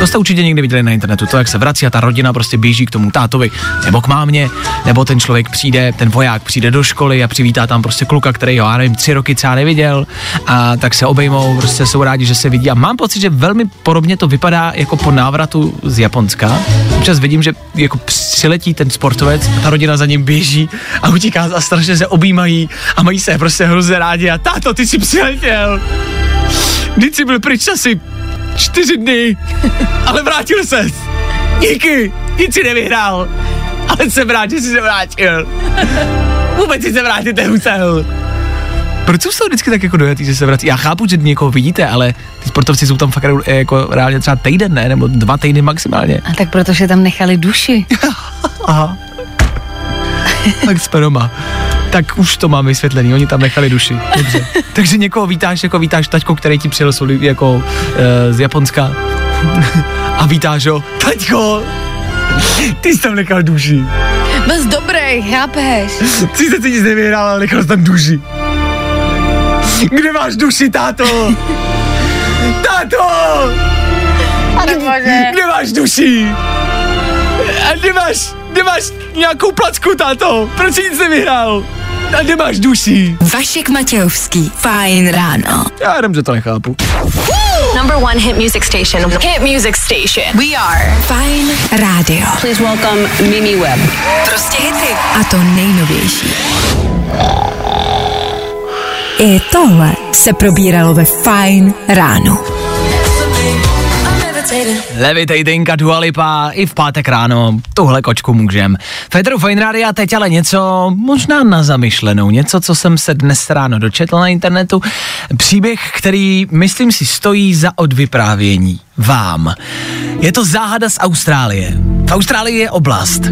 To jste určitě někdy viděli na internetu, to, jak se vrací a ta rodina prostě běží k tomu tátovi nebo k mámě, nebo ten člověk přijde, ten voják přijde do školy a přivítá tam prostě kluka, který ho, já nevím, tři roky třeba neviděl a tak se obejmou, prostě jsou rádi, že se vidí a mám pocit, že velmi podobně to vypadá jako po návratu z Japonska. Občas vidím, že jako přiletí ten sportovec a ta rodina za ním běží a utíká a strašně se objímají a mají se prostě hrozně rádi a táto, ty jsi přiletěl. Vždyť jsi byl pryč asi čtyři dny, ale vrátil se. Díky, nic si nevyhrál, ale jsem rád, že jsi se vrátil. Vůbec si se vrátit nemusel. Proč jsou vždycky tak jako dojatý, že se vrací? Já chápu, že někoho vidíte, ale ty sportovci jsou tam fakt jako reálně třeba týden, ne? Nebo dva týdny maximálně. A tak protože tam nechali duši. Aha. tak jsme doma. Tak už to mám vysvětlený, oni tam nechali duši. Dobře. Takže někoho vítáš, jako vítáš taťko, který ti přijel soli, jako e, z Japonska a vítáš ho, taťko, ty jsi tam nechal duši. Byl dobrý, chápeš? Ty jsi nic nevyhrál, ale nechal jsi tam duši. Kde máš duši, táto? Táto! Bože. Kde máš duši? A kde máš, kde máš nějakou placku, táto? Proč jsi nic nevyhrál? A nemáš duši. Vašek Matějovský. Fajn ráno. Já jenom, že to nechápu. Number one hit music station. Hit music station. We are Fajn rádio. Please welcome Mimi Webb. Prostě hity. A to nejnovější. I tohle se probíralo ve Fajn ráno. Levitatinka Dua Lipa i v pátek ráno, tuhle kočku můžem. Federu Fine Radio teď ale něco možná na zamyšlenou, něco, co jsem se dnes ráno dočetl na internetu. Příběh, který myslím si stojí za odvyprávění vám. Je to záhada z Austrálie. V Austrálii je oblast,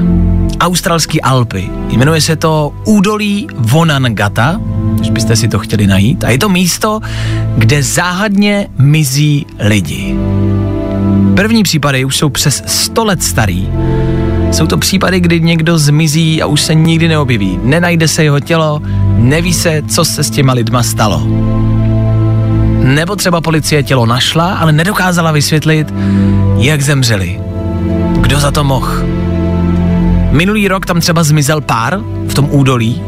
australský Alpy. Jmenuje se to údolí Vonangata, když byste si to chtěli najít. A je to místo, kde záhadně mizí lidi. První případy už jsou přes 100 let starý. Jsou to případy, kdy někdo zmizí a už se nikdy neobjeví. Nenajde se jeho tělo, neví se, co se s těma lidma stalo. Nebo třeba policie tělo našla, ale nedokázala vysvětlit, jak zemřeli. Kdo za to mohl? Minulý rok tam třeba zmizel pár v tom údolí.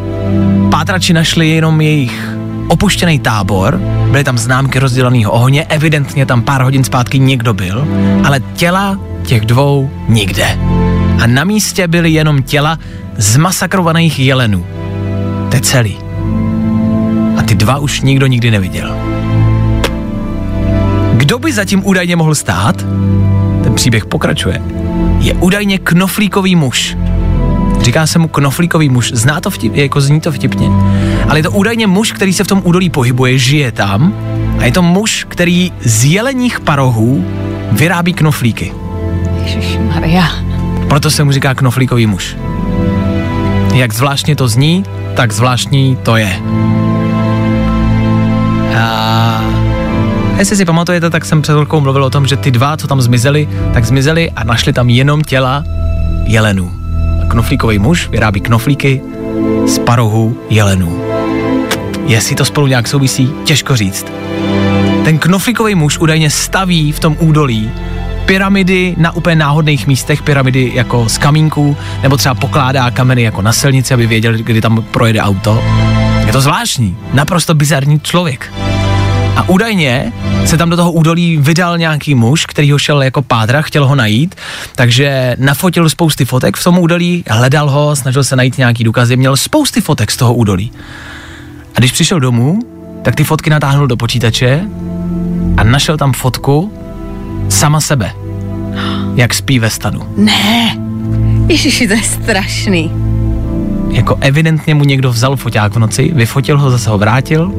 Pátrači našli jenom jejich opuštěný tábor, byly tam známky rozdělaného ohně, evidentně tam pár hodin zpátky někdo byl, ale těla těch dvou nikde. A na místě byly jenom těla zmasakrovaných jelenů. To je celý. A ty dva už nikdo nikdy neviděl. Kdo by zatím údajně mohl stát? Ten příběh pokračuje. Je údajně knoflíkový muž. Říká se mu knoflíkový muž. Zná to vtip, jako zní to vtipně. Ale je to údajně muž, který se v tom údolí pohybuje, žije tam. A je to muž, který z jeleních parohů vyrábí knoflíky. Maria. Proto se mu říká knoflíkový muž. Jak zvláštně to zní, tak zvláštní to je. A jestli si pamatujete, tak jsem před chvilkou mluvil o tom, že ty dva, co tam zmizeli, tak zmizeli a našli tam jenom těla jelenů. Knoflíkový muž vyrábí knoflíky z parohu jelenů. Jestli to spolu nějak souvisí, těžko říct. Ten knoflíkový muž údajně staví v tom údolí pyramidy na úplně náhodných místech, pyramidy jako z kamínků, nebo třeba pokládá kameny jako na silnici, aby věděl, kdy tam projede auto. Je to zvláštní, naprosto bizarní člověk. A údajně se tam do toho údolí vydal nějaký muž, který ho šel jako pádra, chtěl ho najít, takže nafotil spousty fotek v tom údolí, hledal ho, snažil se najít nějaký důkazy, měl spousty fotek z toho údolí. A když přišel domů, tak ty fotky natáhnul do počítače a našel tam fotku sama sebe, jak spí ve stanu. Ne. Ježiši, to je strašný. Jako evidentně mu někdo vzal foťák v noci, vyfotil ho, zase ho vrátil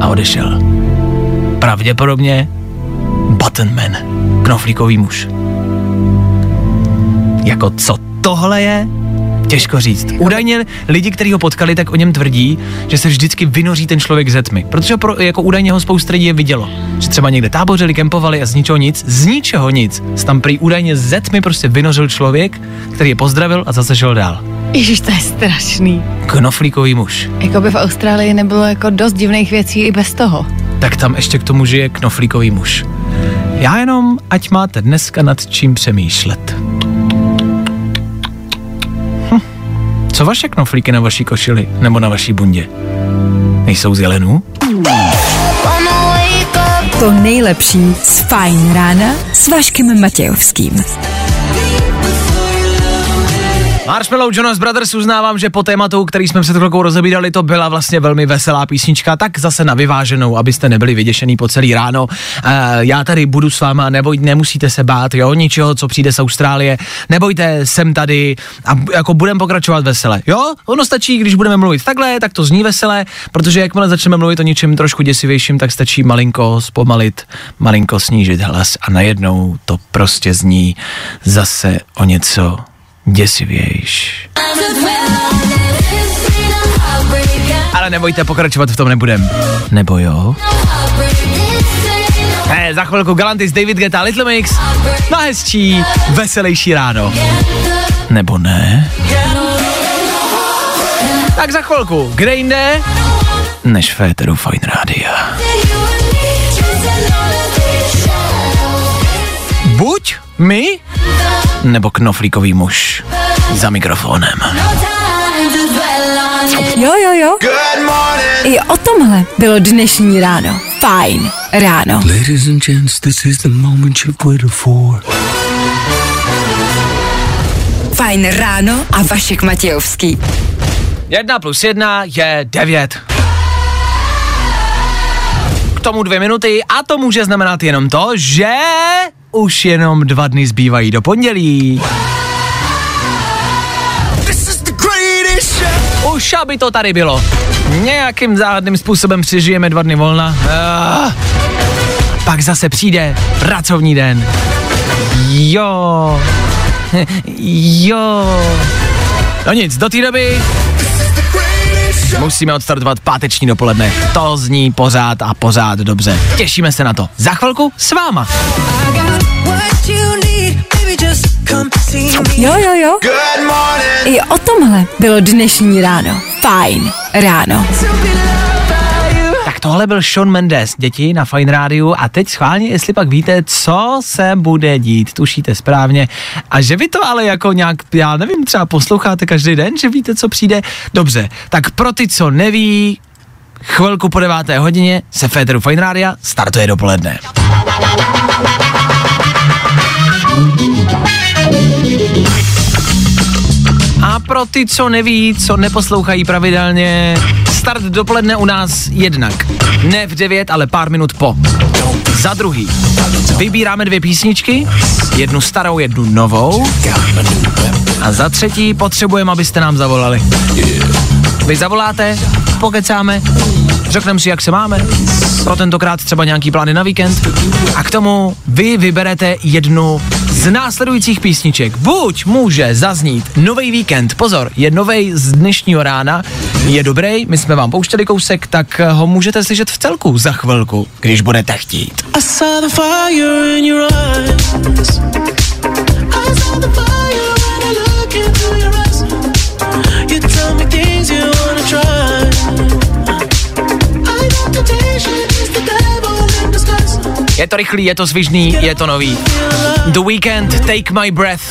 a odešel. Pravděpodobně Buttonman, knoflíkový muž. Jako co tohle je? Těžko říct. Údajně lidi, kteří ho potkali, tak o něm tvrdí, že se vždycky vynoří ten člověk ze tmy. Protože pro, jako údajně ho spousta lidí je vidělo. Že třeba někde tábořili, kempovali a z ničeho nic, z ničeho nic. Tam prý údajně ze tmy prostě vynořil člověk, který je pozdravil a zase šel dál. Ježiš, to je strašný. Knoflíkový muž. Jako by v Austrálii nebylo jako dost divných věcí i bez toho. Tak tam ještě k tomu žije knoflíkový muž. Já jenom, ať máte dneska nad čím přemýšlet. Hm. Co vaše knoflíky na vaší košili nebo na vaší bundě? Nejsou z? To nejlepší z Fajn rána s Vaškem Matějovským. Marshmallow Jonas Brothers uznávám, že po tématu, který jsme před chvilkou rozebírali, to byla vlastně velmi veselá písnička, tak zase na vyváženou, abyste nebyli vyděšený po celý ráno. Uh, já tady budu s váma, neboj, nemusíte se bát, jo, ničeho, co přijde z Austrálie, nebojte, jsem tady a jako budeme pokračovat vesele, jo? Ono stačí, když budeme mluvit takhle, tak to zní vesele, protože jakmile začneme mluvit o něčem trošku děsivějším, tak stačí malinko zpomalit, malinko snížit hlas a najednou to prostě zní zase o něco děsivějš. Ale nebojte, pokračovat v tom nebudem. Nebo jo? Ne, za chvilku Galantis, David Guetta, Little Mix. Na hezčí, veselější ráno. Nebo ne? Tak za chvilku, kde jinde? Než Féteru Fine Rádia. Buď my, nebo knoflíkový muž za mikrofonem. Jo, jo, jo. I o tomhle bylo dnešní ráno. Fajn ráno. Ladies and gents, this is the moment you've waited for. Fajn ráno a Vašek Matějovský. Jedna plus jedna je devět. K tomu dvě minuty a to může znamenat jenom to, že už jenom dva dny zbývají do pondělí. Už aby to tady bylo. Nějakým záhadným způsobem přežijeme dva dny volna. Ah. Pak zase přijde pracovní den. Jo. Jo. No nic, do té doby musíme odstartovat páteční dopoledne. To zní pořád a pořád dobře. Těšíme se na to. Za chvilku s váma. Jo, jo, jo. I o tomhle bylo dnešní ráno. Fajn ráno. Tohle byl Sean Mendes, děti na Fine Rádiu a teď schválně, jestli pak víte, co se bude dít, tušíte správně. A že vy to ale jako nějak, já nevím, třeba posloucháte každý den, že víte, co přijde. Dobře, tak pro ty, co neví, chvilku po deváté hodině se Féteru Fine Rádia startuje dopoledne. A pro ty, co neví, co neposlouchají pravidelně, start dopoledne u nás jednak. Ne v 9, ale pár minut po. Za druhý, vybíráme dvě písničky, jednu starou, jednu novou. A za třetí, potřebujeme, abyste nám zavolali. Vy zavoláte, pokecáme, řekneme si, jak se máme, pro tentokrát třeba nějaký plány na víkend a k tomu vy vyberete jednu z následujících písniček. Buď může zaznít nový víkend, pozor, je nový z dnešního rána, je dobrý, my jsme vám pouštěli kousek, tak ho můžete slyšet v celku za chvilku, když budete chtít. I saw the fire in your eyes. I saw the fire Je to rychlý, je to svižný, je to nový. The Weekend, Take My Breath.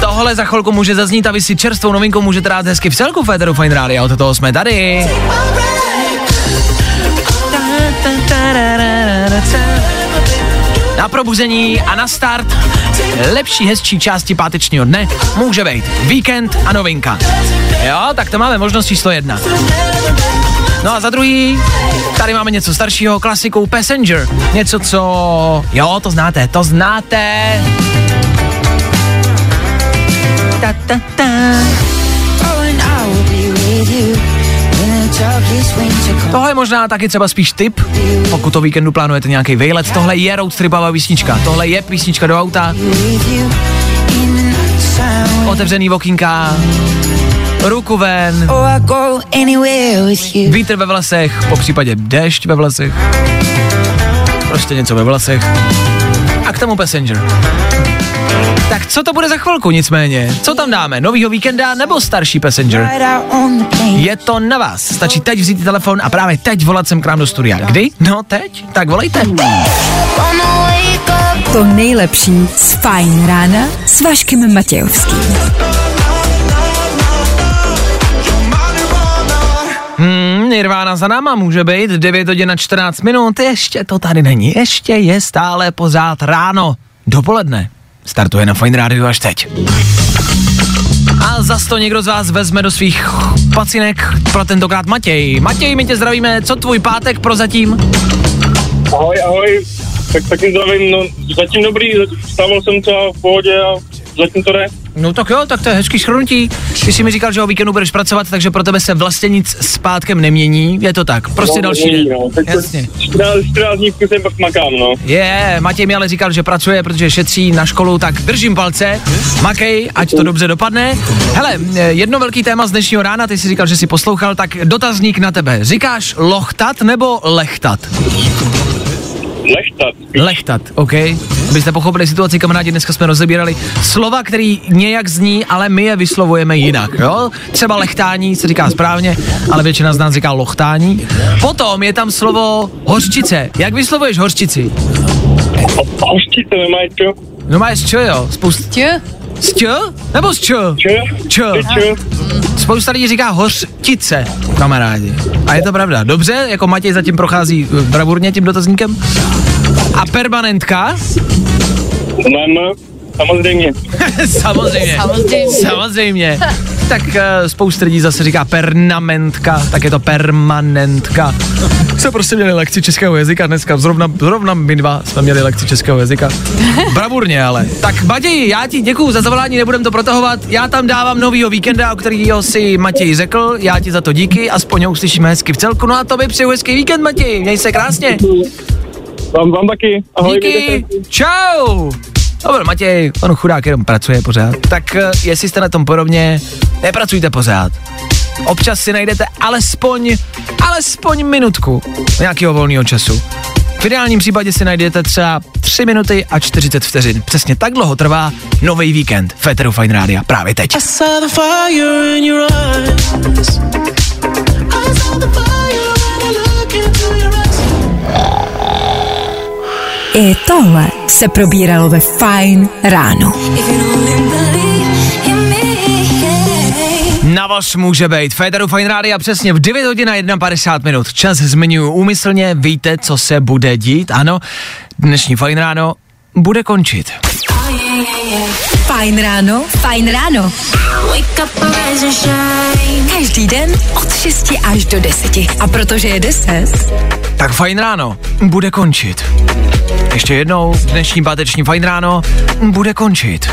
Tohle za chvilku může zaznít a vy si čerstvou novinku můžete dát hezky v celku Féteru Fine Radio, od toho jsme tady. Na probuzení a na start lepší, hezčí části pátečního dne může být víkend a novinka. Jo, tak to máme možnost číslo jedna. No a za druhý, tady máme něco staršího, klasikou Passenger. Něco, co... Jo, to znáte, to znáte. Ta, ta, ta. Tohle je možná taky třeba spíš tip, pokud to víkendu plánujete nějaký vejlet. Tohle je road tripová písnička, tohle je písnička do auta. Otevřený okýnka, ruku ven, vítr ve vlasech, po případě déšť ve vlasech, prostě něco ve vlasech. A k tomu Passenger. Tak co to bude za chvilku nicméně? Co tam dáme? Novýho víkenda nebo starší Passenger? Je to na vás. Stačí teď vzít telefon a právě teď volat sem k nám do studia. Kdy? No teď? Tak volejte. To nejlepší z Fajn rána s Vaškem Matějovským. Hmm, Nirvana za náma může být 9 hodin na 14 minut, ještě to tady není, ještě je stále pořád ráno, dopoledne. Startuje na Fine Radio až teď. A zas to někdo z vás vezme do svých pacinek pro tentokrát Matěj. Matěj, my tě zdravíme, co tvůj pátek prozatím? Ahoj, ahoj. Tak taky zdravím, no zatím dobrý, vstával jsem třeba v pohodě a zatím to jde. No tak jo, tak to je hezký schrnutí. Ty jsi mi říkal, že o víkendu budeš pracovat, takže pro tebe se vlastně nic s pátkem nemění, je to tak, prostě no, další den. No. Teď Jasně. 14, 14 dní kuse pak makám, no. Je, yeah, Matěj mi ale říkal, že pracuje, protože šetří na školu, tak držím palce, makej, ať to dobře dopadne. Hele, jedno velký téma z dnešního rána, ty jsi říkal, že jsi poslouchal, tak dotazník na tebe. Říkáš lochtat nebo lechtat? Lechtat. Lechtat, OK. Abyste pochopili situaci, kamarádi, dneska jsme rozebírali slova, který nějak zní, ale my je vyslovujeme jinak, jo? Třeba lechtání se říká správně, ale většina z nás říká lochtání. Potom je tam slovo hořčice. Jak vyslovuješ hořčici? Hořčice, nemáš čo? No máš čo, jo? Spust... Tě? S č? Nebo s č? Č. Č. Č. Spousta lidí říká hořtice, kamarádi. A je to pravda. Dobře, jako Matěj zatím prochází eh, bravurně tím dotazníkem. A permanentka? Mem, samozřejmě. Samozřejmě. Samozřejmě. Samozřejmě. Tak uh, spousta lidí zase říká pernamentka, tak je to permanentka. Jsme prostě měli lekci českého jazyka dneska, zrovna, zrovna my dva jsme měli lekci českého jazyka. Bravurně ale. Tak Matěj, já ti děkuju za zavolání, nebudem to protahovat. Já tam dávám novýho víkenda, o kterýho si Matěj řekl. Já ti za to díky, aspoň ho uslyšíme hezky v celku. No a to přeju hezký víkend, Matěj. Měj se krásně. Vám, vám taky. Ahoj, Díky, se. čau. Dobře, Matěj, on chudák jenom pracuje pořád. Tak eh, jestli jste na tom podobně, nepracujte pořád. Občas si najdete alespoň, alespoň minutku nějakého volného času. V ideálním případě si najdete třeba 3 minuty a 40 vteřin. Přesně tak dlouho trvá nový víkend Féteru Fine Rádia právě teď. I tohle se probíralo ve Fine ráno. Na vás může být. Féteru Fine Rádia přesně v 9 hodin a 51 minut. Čas zmiňuji úmyslně, víte, co se bude dít, ano. Dnešní Fine Ráno bude končit. Fajn ráno, fajn ráno. Každý den od 6 až do 10. A protože je 10, Tak Fajn Ráno bude končit. Ještě jednou, dnešní páteční Fajn Ráno bude končit.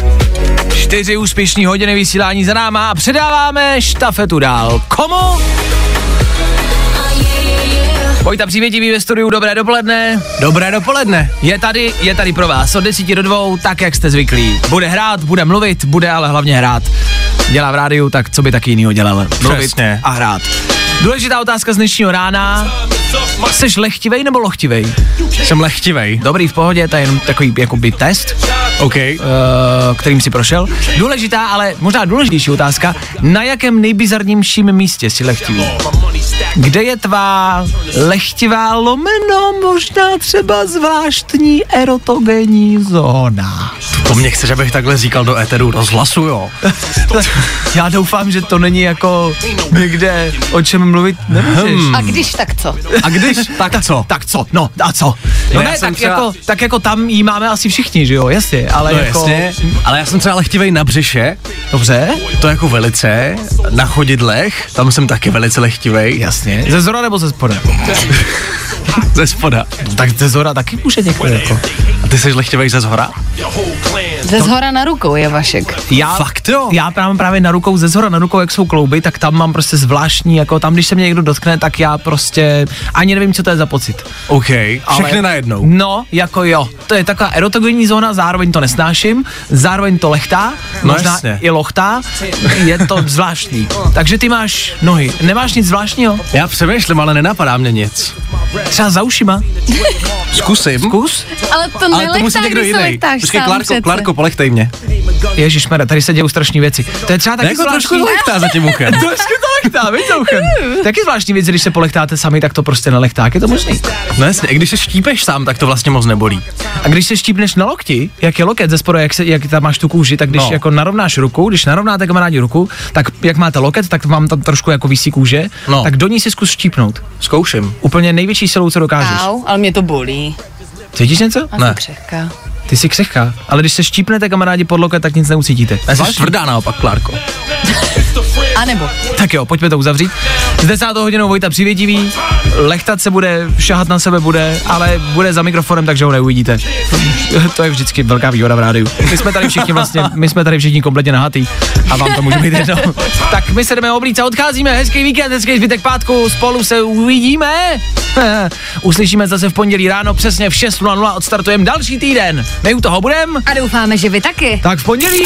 Čtyři úspěšný hodiny vysílání za náma a předáváme štafetu dál. Komu? Vojta Přívětivý ve studiu, dobré dopoledne. Dobré dopoledne. Je tady, je tady pro vás od 10 do 2, tak jak jste zvyklí. Bude hrát, bude mluvit, bude ale hlavně hrát. Dělá v rádiu, tak co by taky jinýho dělal? Mluvit Přesně. a hrát. Důležitá otázka z dnešního rána. Jsi lechtivej nebo lochtivej? Jsem lechtivej. Dobrý, v pohodě, to je jenom takový jakoby test, OK. uh, kterým si prošel. Důležitá, ale možná důležitější otázka, na jakém nejbizarnějším místě jsi lechtivý? Kde je tvá lechtivá lomeno, možná třeba zvláštní erotogenní zóna? To mě chceš, abych takhle říkal do éteru rozhlasu, jo? Já doufám, že to není jako někde, o čem mluvit nemůžeš. Hmm. A když tak co? A když, tak co? Tak co? No, a co? No No ne, tak, třeba- jako, tak jako tam jí máme asi všichni, že jo, jasně, ale No jako... jasně, ale já jsem třeba lechtivej na břiše, Dobře, to jako velice, na chodidlech, tam jsem taky velice lechtivej. jasně. Ze zora nebo ze spoda? Ze spoda. Tak ze zora taky může někdo jako. A ty jsi lechtivej ze zhora? Ze zhora na rukou je Vašek. Já, Fakt jo? já mám právě na rukou, ze zhora na rukou, jak jsou klouby, tak tam mám prostě zvláštní, jako tam, když se mě někdo dotkne, tak já prostě ani nevím, co to je za pocit. OK, všechny najednou. No, jako jo. To je taková erotogenní zóna, zároveň to nesnáším, zároveň to lechtá, No možná jasně. i lochtá, je to zvláštní. Takže ty máš nohy, nemáš nic zvláštního? Já přemýšlím, ale nenapadá mě nic. Třeba za ušima? Zkusím. Zkus? Ale to Ale to musí někdo když se jiný. Počkej, sám Klárko. Klárko, polechtej mě. Ježíš tady se dějou strašné věci. To je třeba taky Jako trošku lechtá za tím uchem. Trošku to lechtá, víš, za uchem. Taky zvláštní věc, když se polechtáte sami, tak to prostě nelechtá. Jak je to možný? No jasně, i když se štípeš sám, tak to vlastně moc nebolí. A když se štípneš na lokti, jak je loket ze spoda, jak, se, jak tam máš tu kůži, tak když No. jako narovnáš ruku, když narovnáte kamarádi ruku, tak jak máte loket, tak vám tam trošku jako visí kůže, No. tak do ní si zkus štípnout. Zkouším. Úplně největší silou, co dokážeš. Au, ale mě to bolí. Cítíš něco? A Ne. jsem křehká. Ty jsi křehká, ale když se štípnete kamarádi pod loket, tak nic neucítíte. Já jsi tvrdá naopak, Klárko. A nebo. Tak jo, pojďme to uzavřít. S 10. hodinou Vojta přivědivý, lechtat se bude, šahat na sebe bude, ale bude za mikrofonem, takže ho neuvidíte. to je vždycky velká výhoda v rádiu. My jsme tady všichni vlastně, my jsme tady všichni kompletně nahatý a vám to může být jedno. tak my se jdeme oblíct a odcházíme. Hezký víkend, hezký zbytek pátku, spolu se uvidíme. Uslyšíme zase v pondělí ráno přesně v 6.00 odstartujeme další týden. My u toho budem. A doufáme, že vy taky. Tak v pondělí.